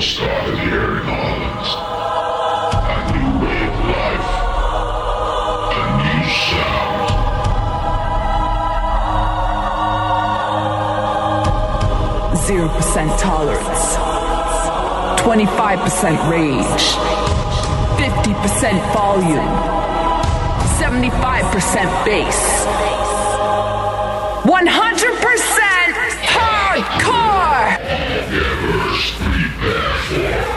started here in Holland. A new way of life. A new sound. Zero percent tolerance. Twenty-five percent rage. Fifty percent volume. Seventy-five percent bass. One hundred. Fuck your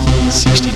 comes.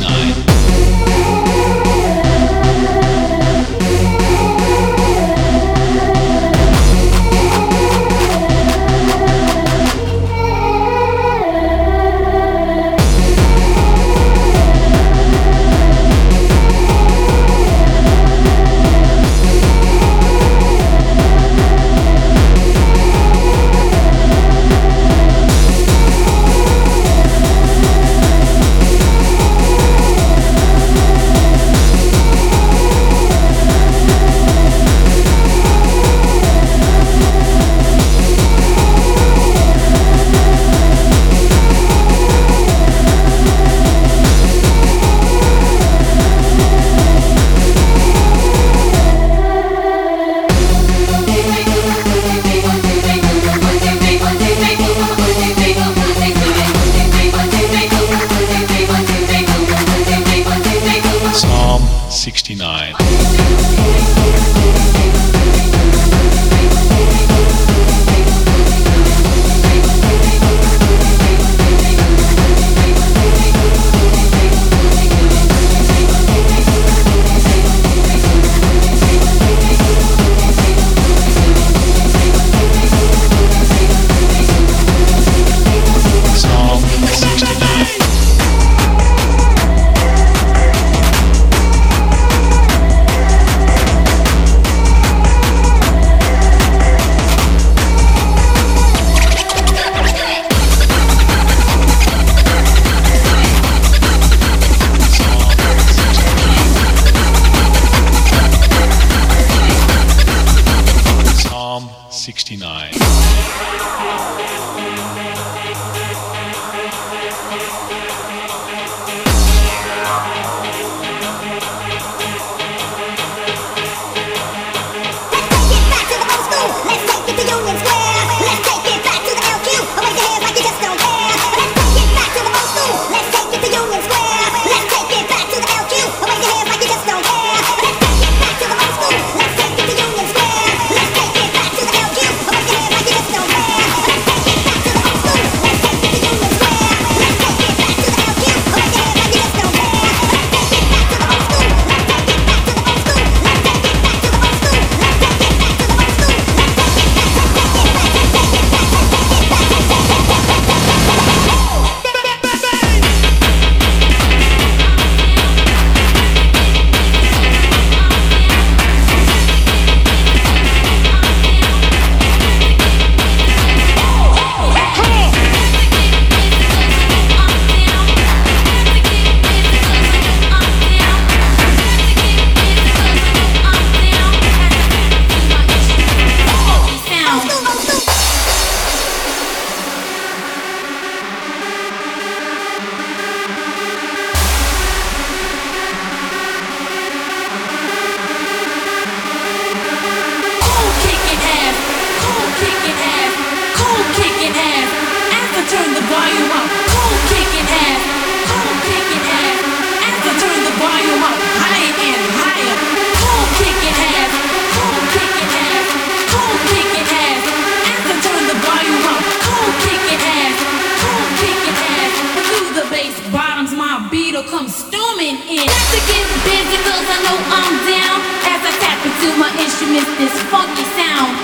miss this funky sound.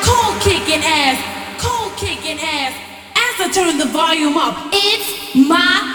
Cold kicking ass, cold kicking ass. As I turn the volume up, it's my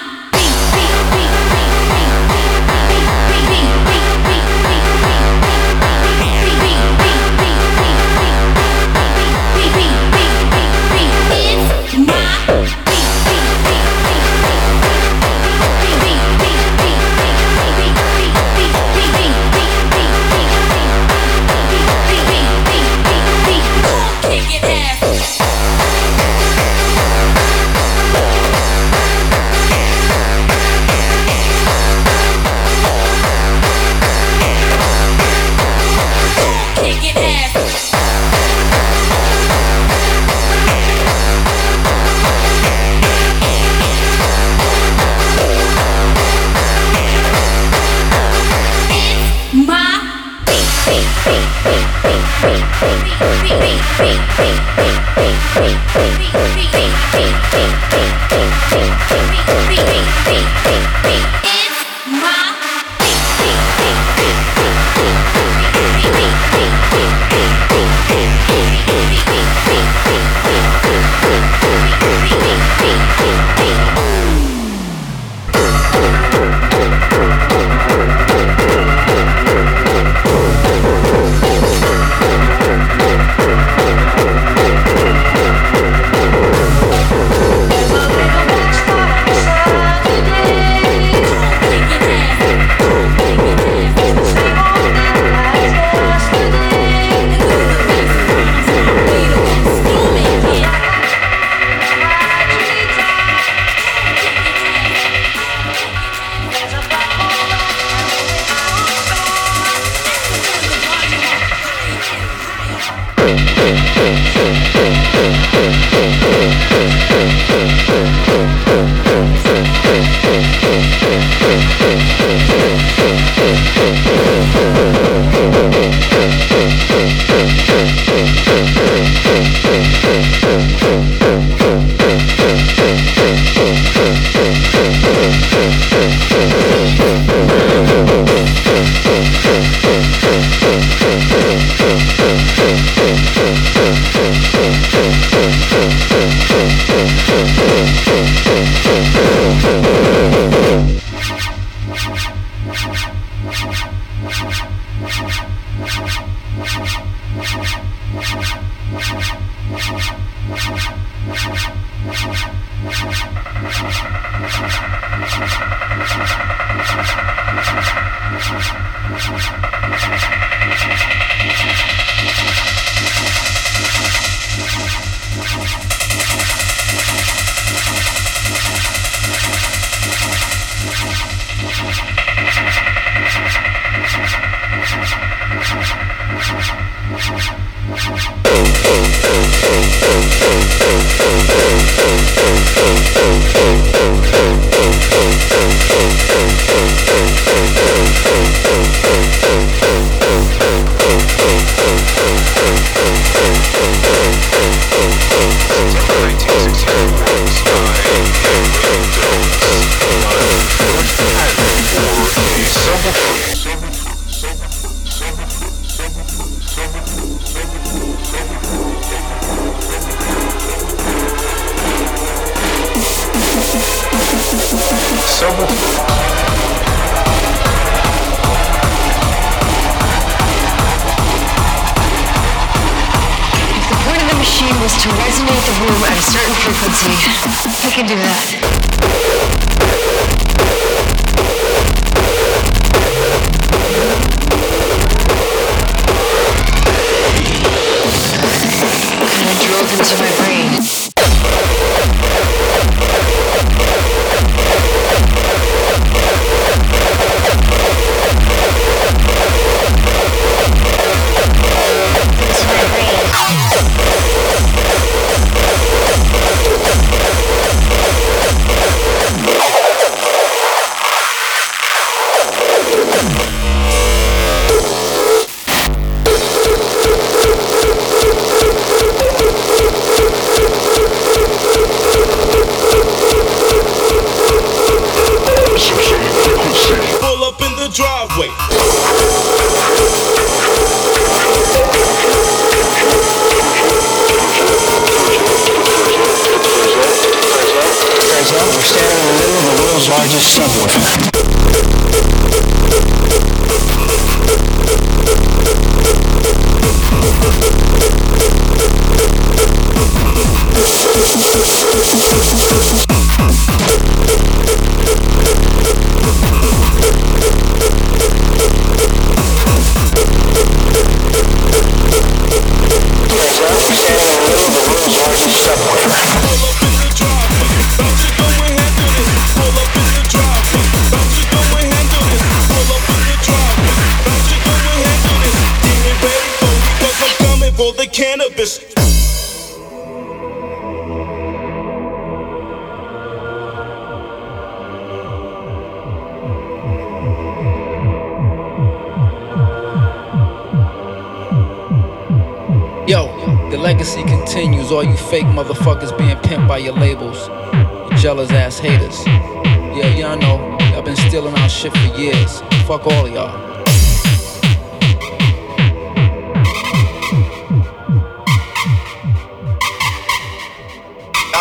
oh, oh, oh, oh.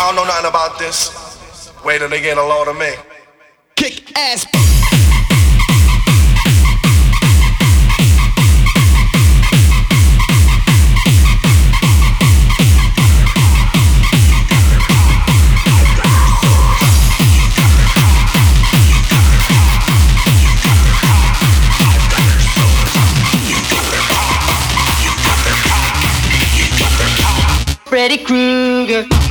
don't know nothing about this, wait till they get a load of me. Kick ass. Freddy Krueger.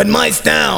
But my style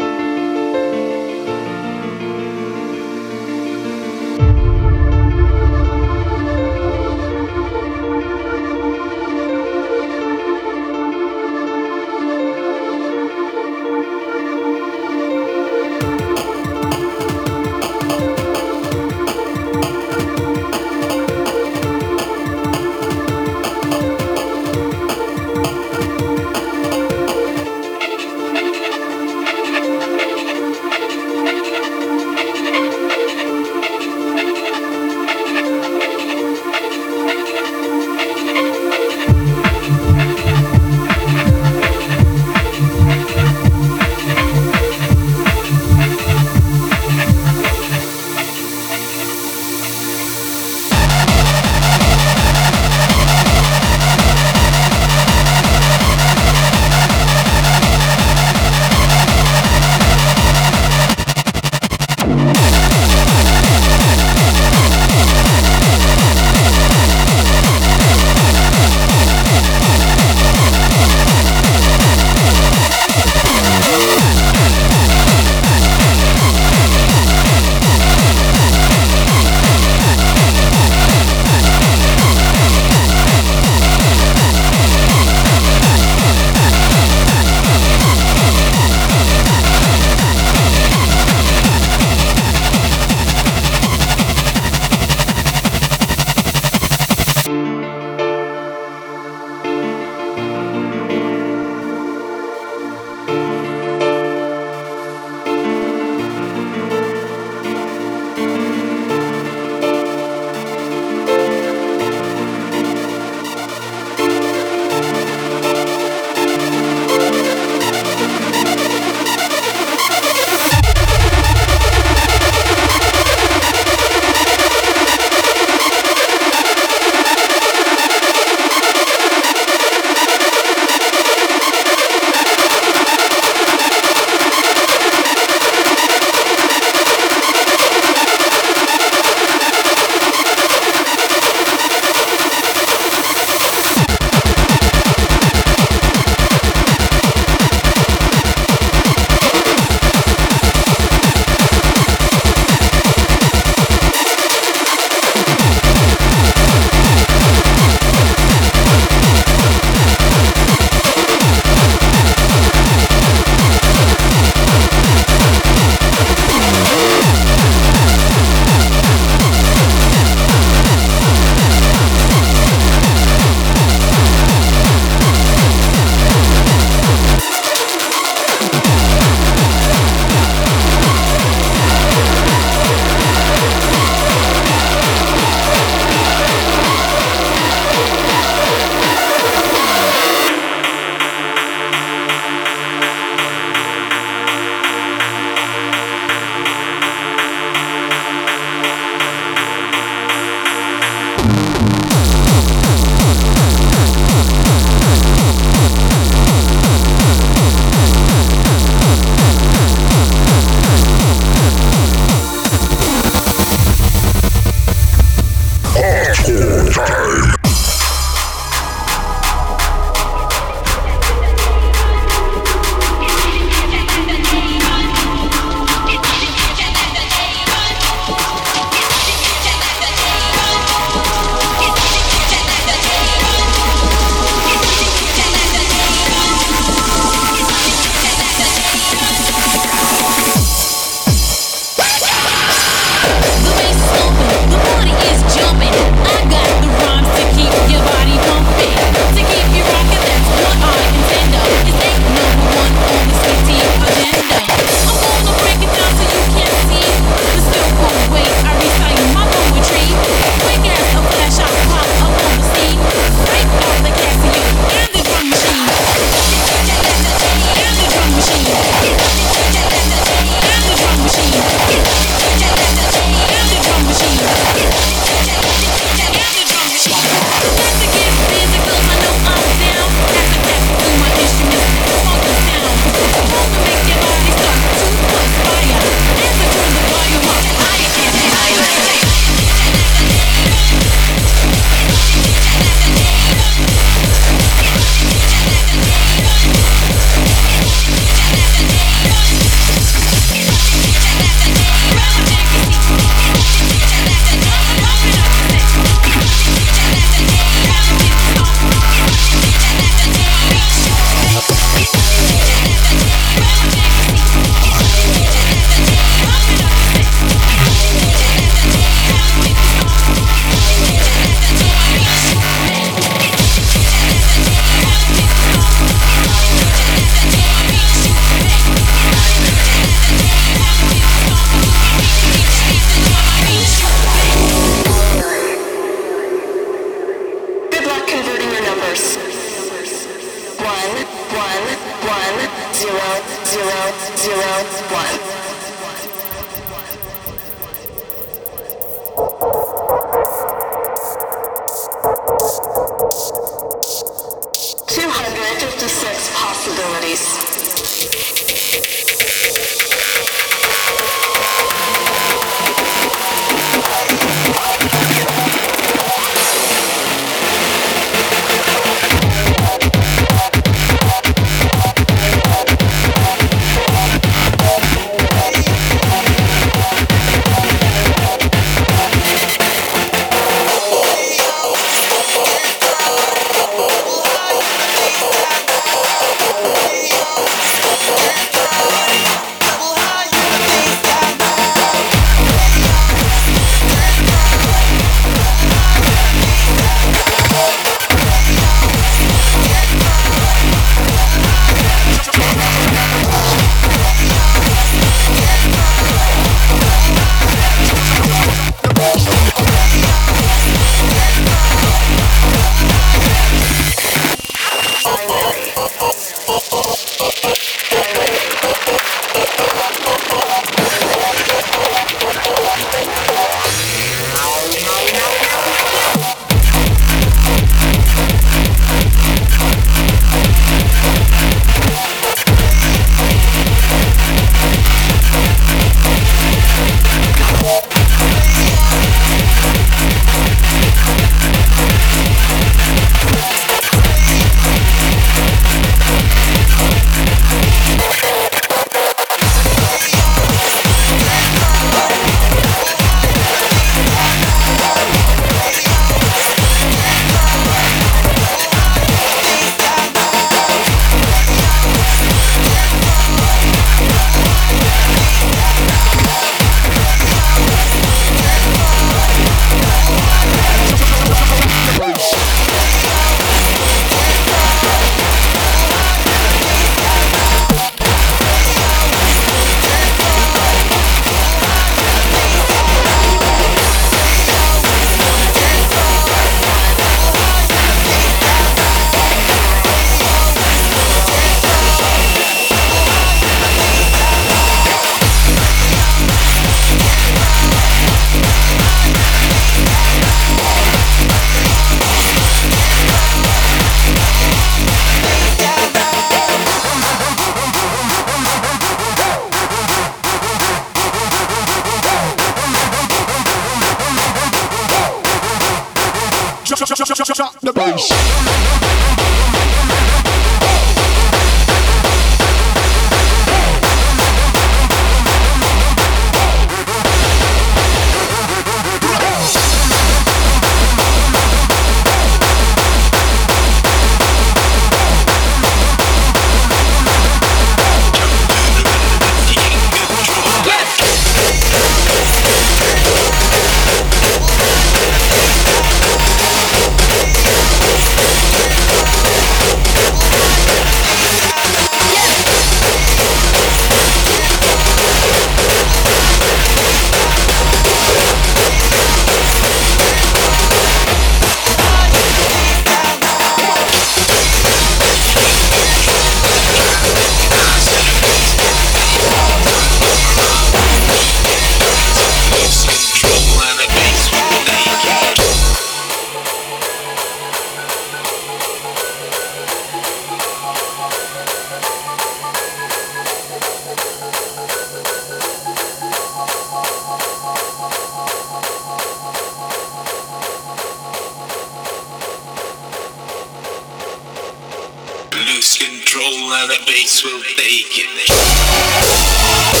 the bass will take it.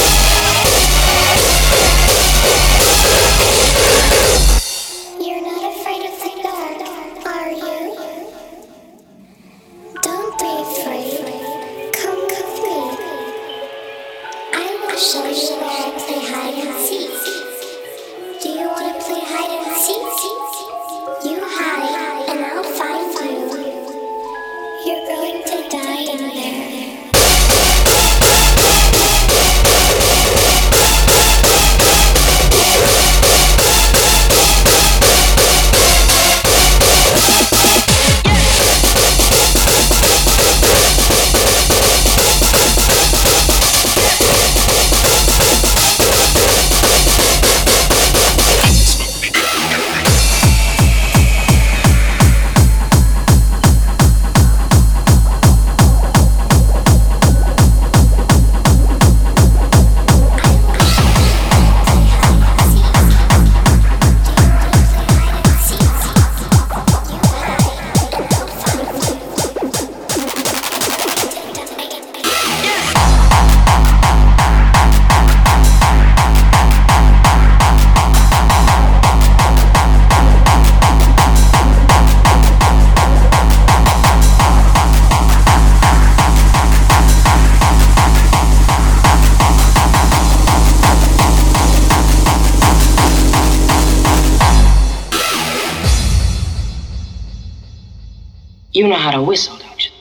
how to whistle, don't you?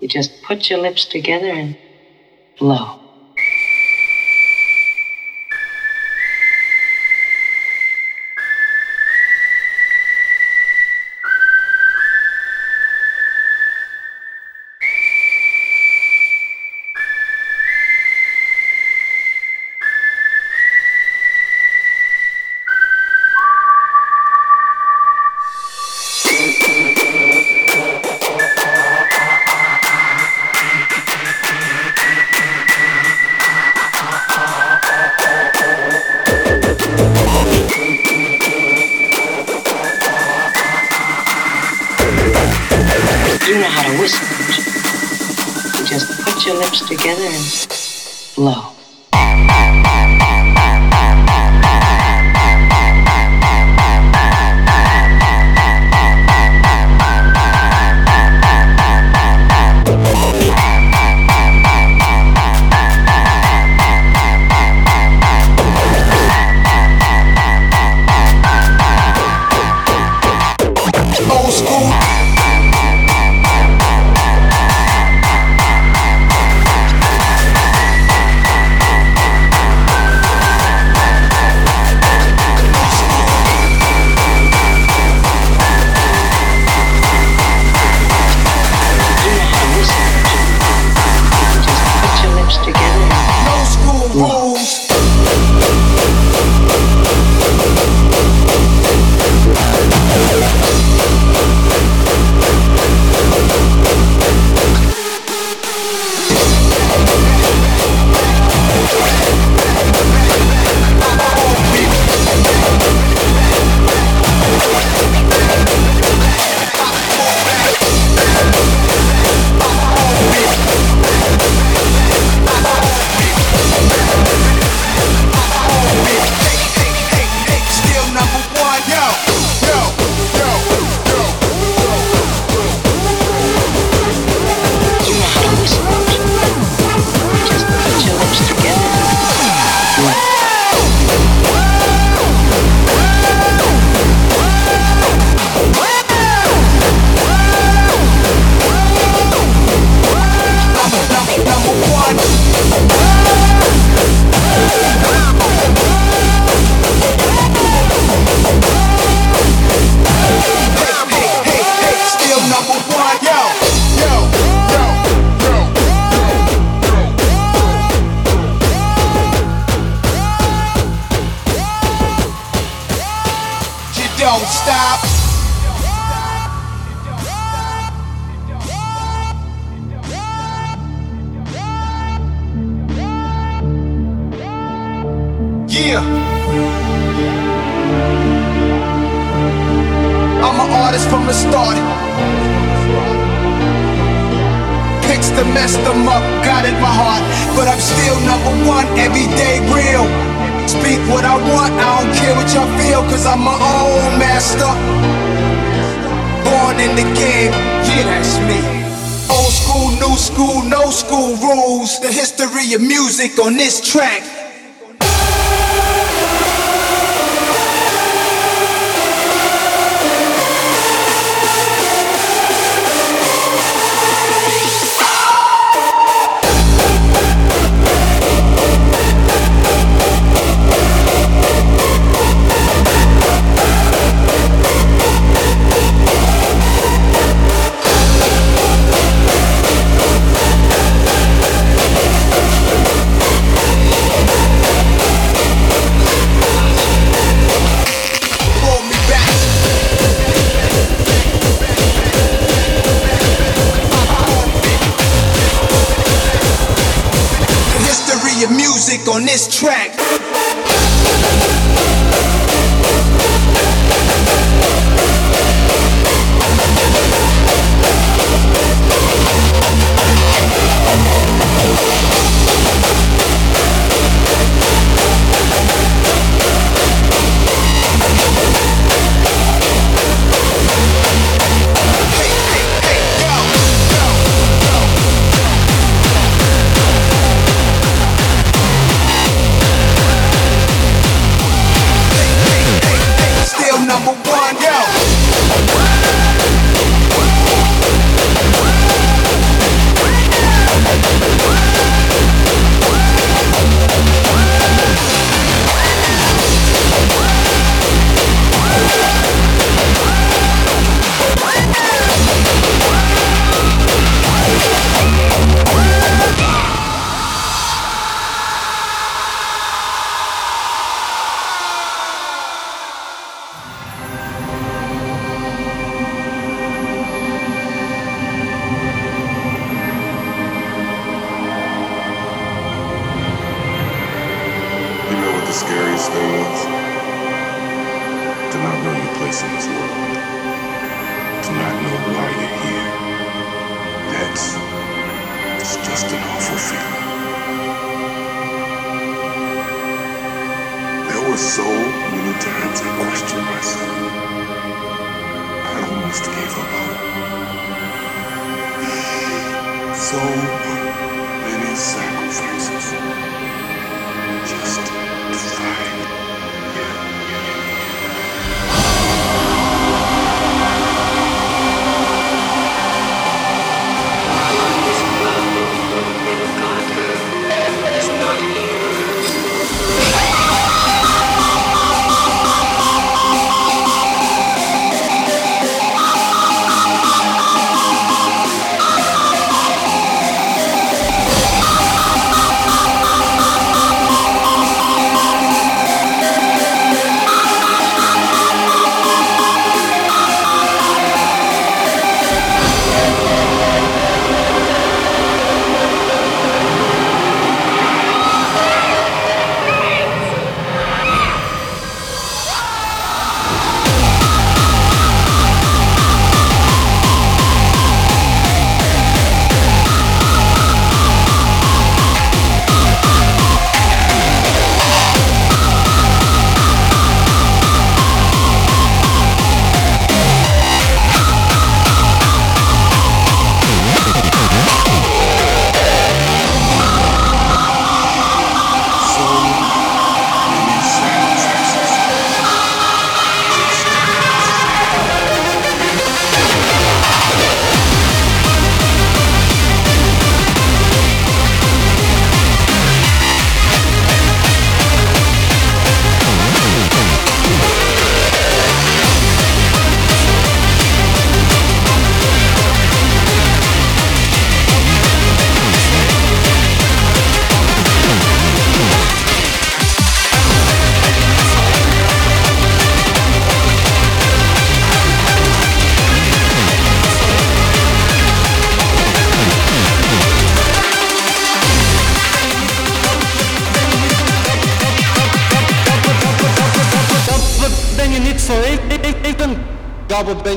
You just put your lips together and blow.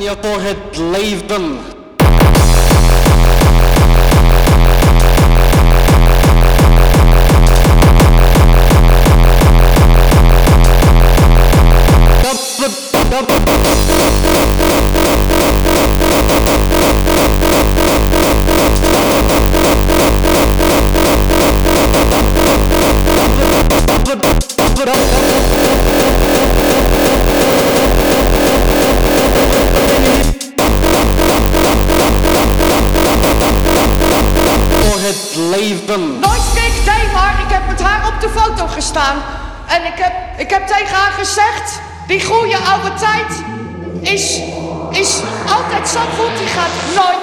ajo kohët Die goede oude tijd is, is altijd goed. Die gaat nooit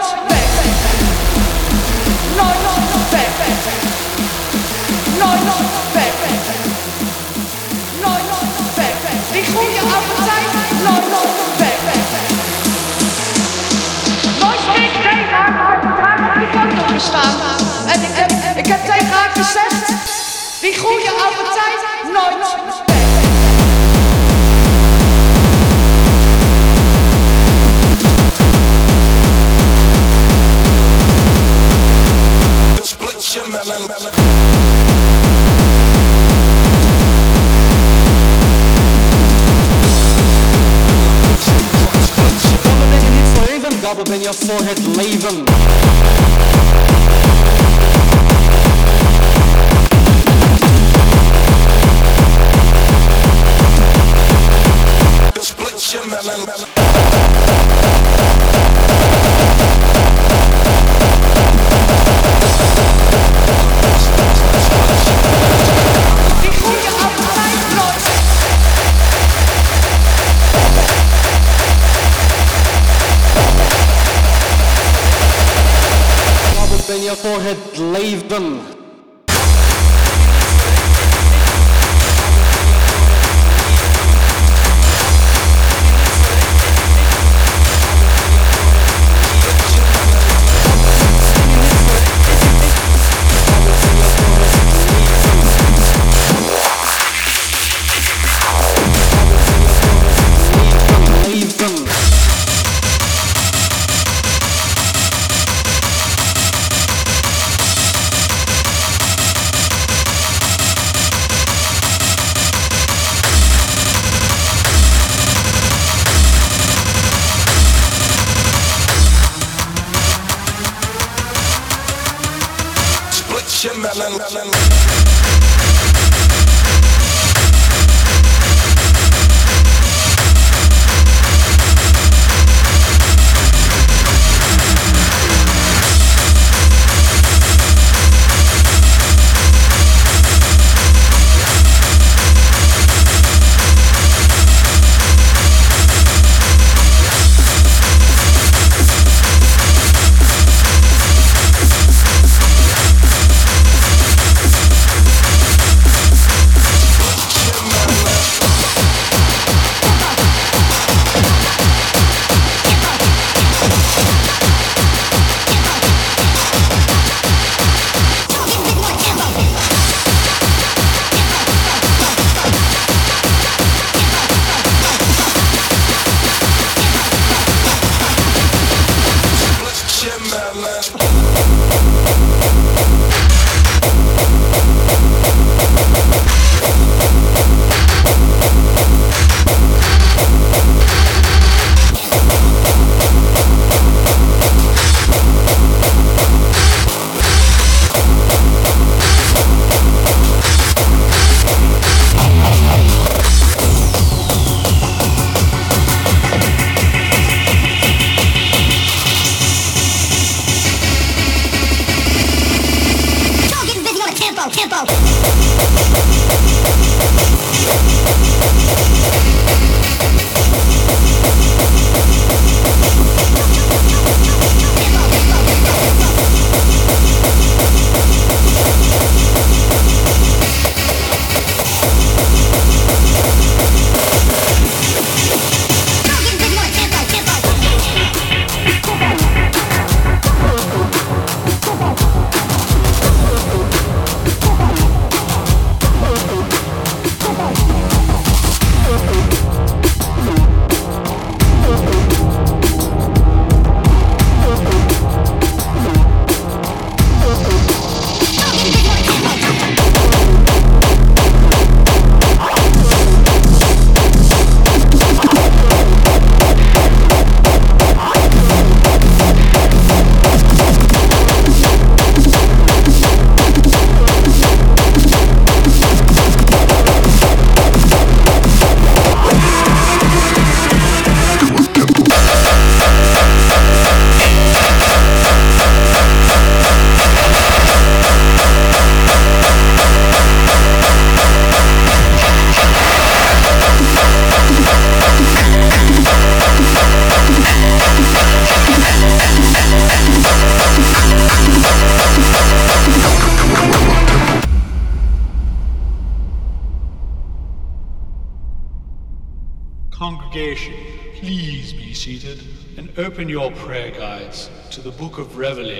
book of Revelations,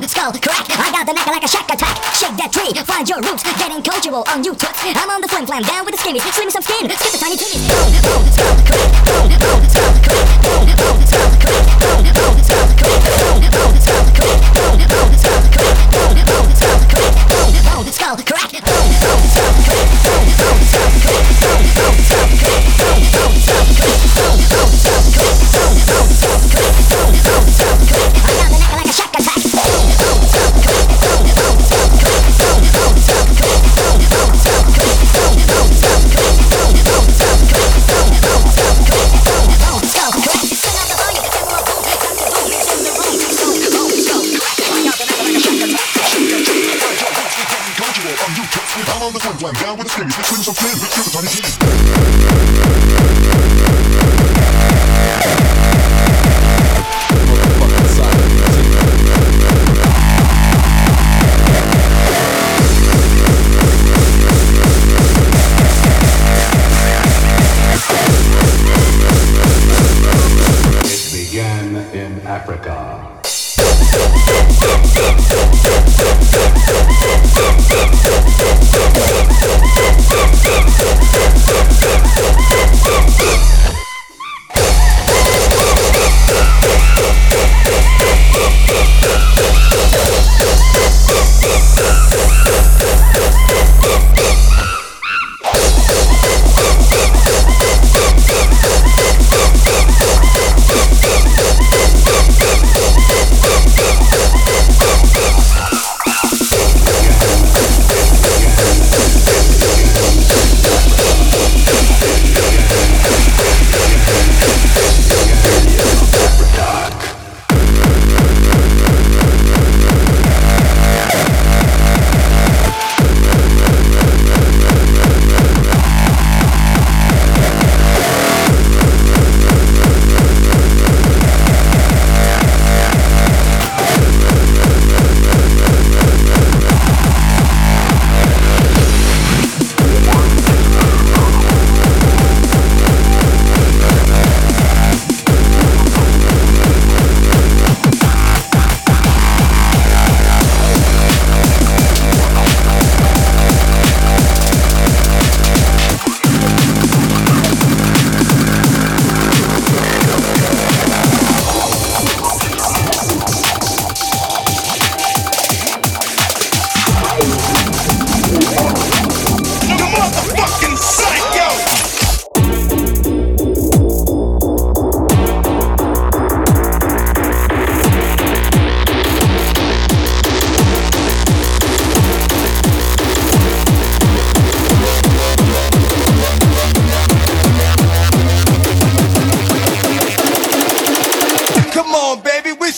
skull, crack. I got the knack like a shack attack. Shake that tree, find your roots. Getting cultural on you. I'm on the flim flam, down with the skimmies. Slim me some skin, skip the tiny titties. Bone, skull, crack.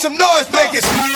Some noise makers.